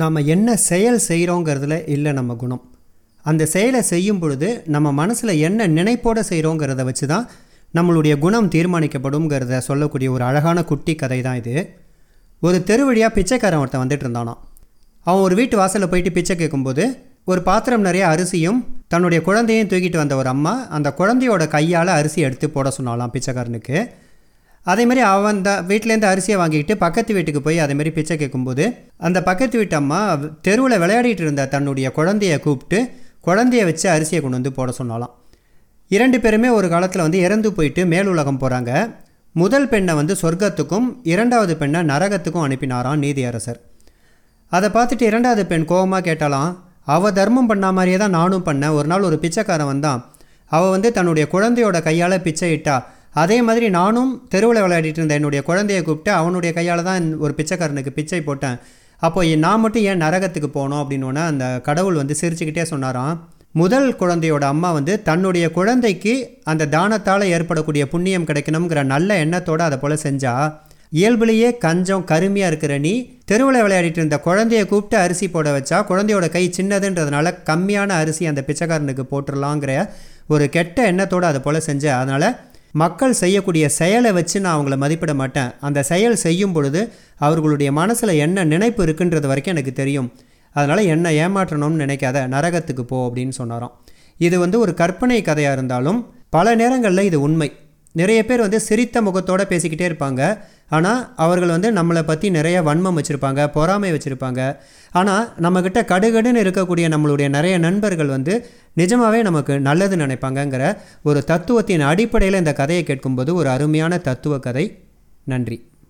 நாம் என்ன செயல் செய்கிறோங்கிறதுல இல்லை நம்ம குணம். அந்த செயலை செய்யும் பொழுது நம்ம மனசில் என்ன நினைப்போடு செய்கிறோங்கிறத வச்சு தான் நம்மளுடைய குணம் தீர்மானிக்கப்படுங்கிறத சொல்லக்கூடிய ஒரு அழகான குட்டி கதை தான் இது. ஒரு தெரு வழியாக பிச்சைக்காரன் ஒருத்தன் வந்துட்டு இருந்தானா அவன் ஒரு வீட்டு வாசலில் போயிட்டு பிச்சை கேட்கும்போது ஒரு பாத்திரம் நிறைய அரிசியும் தன்னுடைய குழந்தையும் தூக்கிட்டு வந்த ஒரு அம்மா அந்த குழந்தையோட கையால் அரிசி எடுத்து போட சொன்னாலாம் பிச்சைக்காரனுக்கு. அதேமாரி அவன் அந்த வீட்டிலேருந்து அரிசியை வாங்கிக்கிட்டு பக்கத்து வீட்டுக்கு போய் அதேமாரி பிச்சை கேட்கும்போது அந்த பக்கத்து வீட்டு அம்மா தெருவில் விளையாடிட்டு இருந்த தன்னுடைய குழந்தைய கூப்பிட்டு குழந்தைய வச்சு அரிசியை கொண்டு வந்து போட சொன்னாலாம் இரண்டு பேருமே ஒரு காலத்தில் வந்து இறந்து போயிட்டு மேலுலகம் போகிறாங்க முதல் பெண்ணை வந்து சொர்க்கத்துக்கும் இரண்டாவது பெண்ணை நரகத்துக்கும் அனுப்பினாராம் நீதியரசர். அதை பார்த்துட்டு இரண்டாவது பெண் கோபமாக கேட்டாலாம் அவள் தர்மம் பண்ண மாதிரியே தான் நானும் பண்ணேன். ஒரு நாள் ஒரு பிச்சைக்காரன் வந்தான். அவள் வந்து தன்னுடைய குழந்தையோட கையால் பிச்சை இட்டா. அதே மாதிரி நானும் தெருவில் விளையாடிட்டு இருந்த என்னுடைய குழந்தையை கூப்பிட்டு அவனுடைய கையால் தான் ஒரு பிச்சைக்காரனுக்கு பிச்சை போட்டேன். அப்போ நான் மட்டும் ஏன் நரகத்துக்கு போனோம் அப்படின்னோடனே அந்த கடவுள் வந்து சிரிச்சுக்கிட்டே சொன்னாராம் முதல் குழந்தையோட அம்மா வந்து தன்னுடைய குழந்தைக்கு அந்த தானத்தால் ஏற்படக்கூடிய புண்ணியம் கிடைக்கணுங்கிற நல்ல எண்ணத்தோடு அதை போல் செஞ்சா. இயல்புலேயே கஞ்சம் கருமையாக இருக்கிற நீ தெருவில் விளையாடிட்டு இருந்த குழந்தைய கூப்பிட்டு அரிசி போட வச்சா குழந்தையோட கை சின்னதுன்றதுனால கம்மியான அரிசி அந்த பிச்சைக்காரனுக்கு போட்டுடலாங்கிற ஒரு கெட்ட எண்ணத்தோடு அதை போல் செஞ்ச அதனால் மக்கள் செய்யக்கூடிய செயலை வச்சு நான் அவங்கள மதிப்பிட மாட்டேன். அந்த செயல் செய்யும் பொழுது அவர்களுடைய மனசில் என்ன நினைப்பு இருக்குன்றது வரைக்கும் எனக்கு தெரியும். அதனால் என்ன ஏமாற்றணும்னு நினைக்காத நரகத்துக்கு போ அப்படின்னு சொன்னாராம். இது வந்து ஒரு கற்பனை கதையாக இருந்தாலும் பல நேரங்களில் இது உண்மை. நிறைய பேர் வந்து சிரித்த முகத்தோடு பேசிக்கிட்டே இருப்பாங்க. ஆனால் அவர்கள் வந்து நம்மளை பற்றி நிறைய வன்மம் வச்சுருப்பாங்க பொறாமை வச்சுருப்பாங்க. ஆனால் நம்மக்கிட்ட கடுகடுன்னு இருக்கக்கூடிய நம்மளுடைய நிறைய நண்பர்கள் வந்து நிஜமாகவே நமக்கு நல்லது நினைப்பாங்கங்கிற ஒரு தத்துவத்தின் அடிப்படையில் இந்த கதையை கேட்கும்போது ஒரு அருமையான தத்துவ கதை. நன்றி.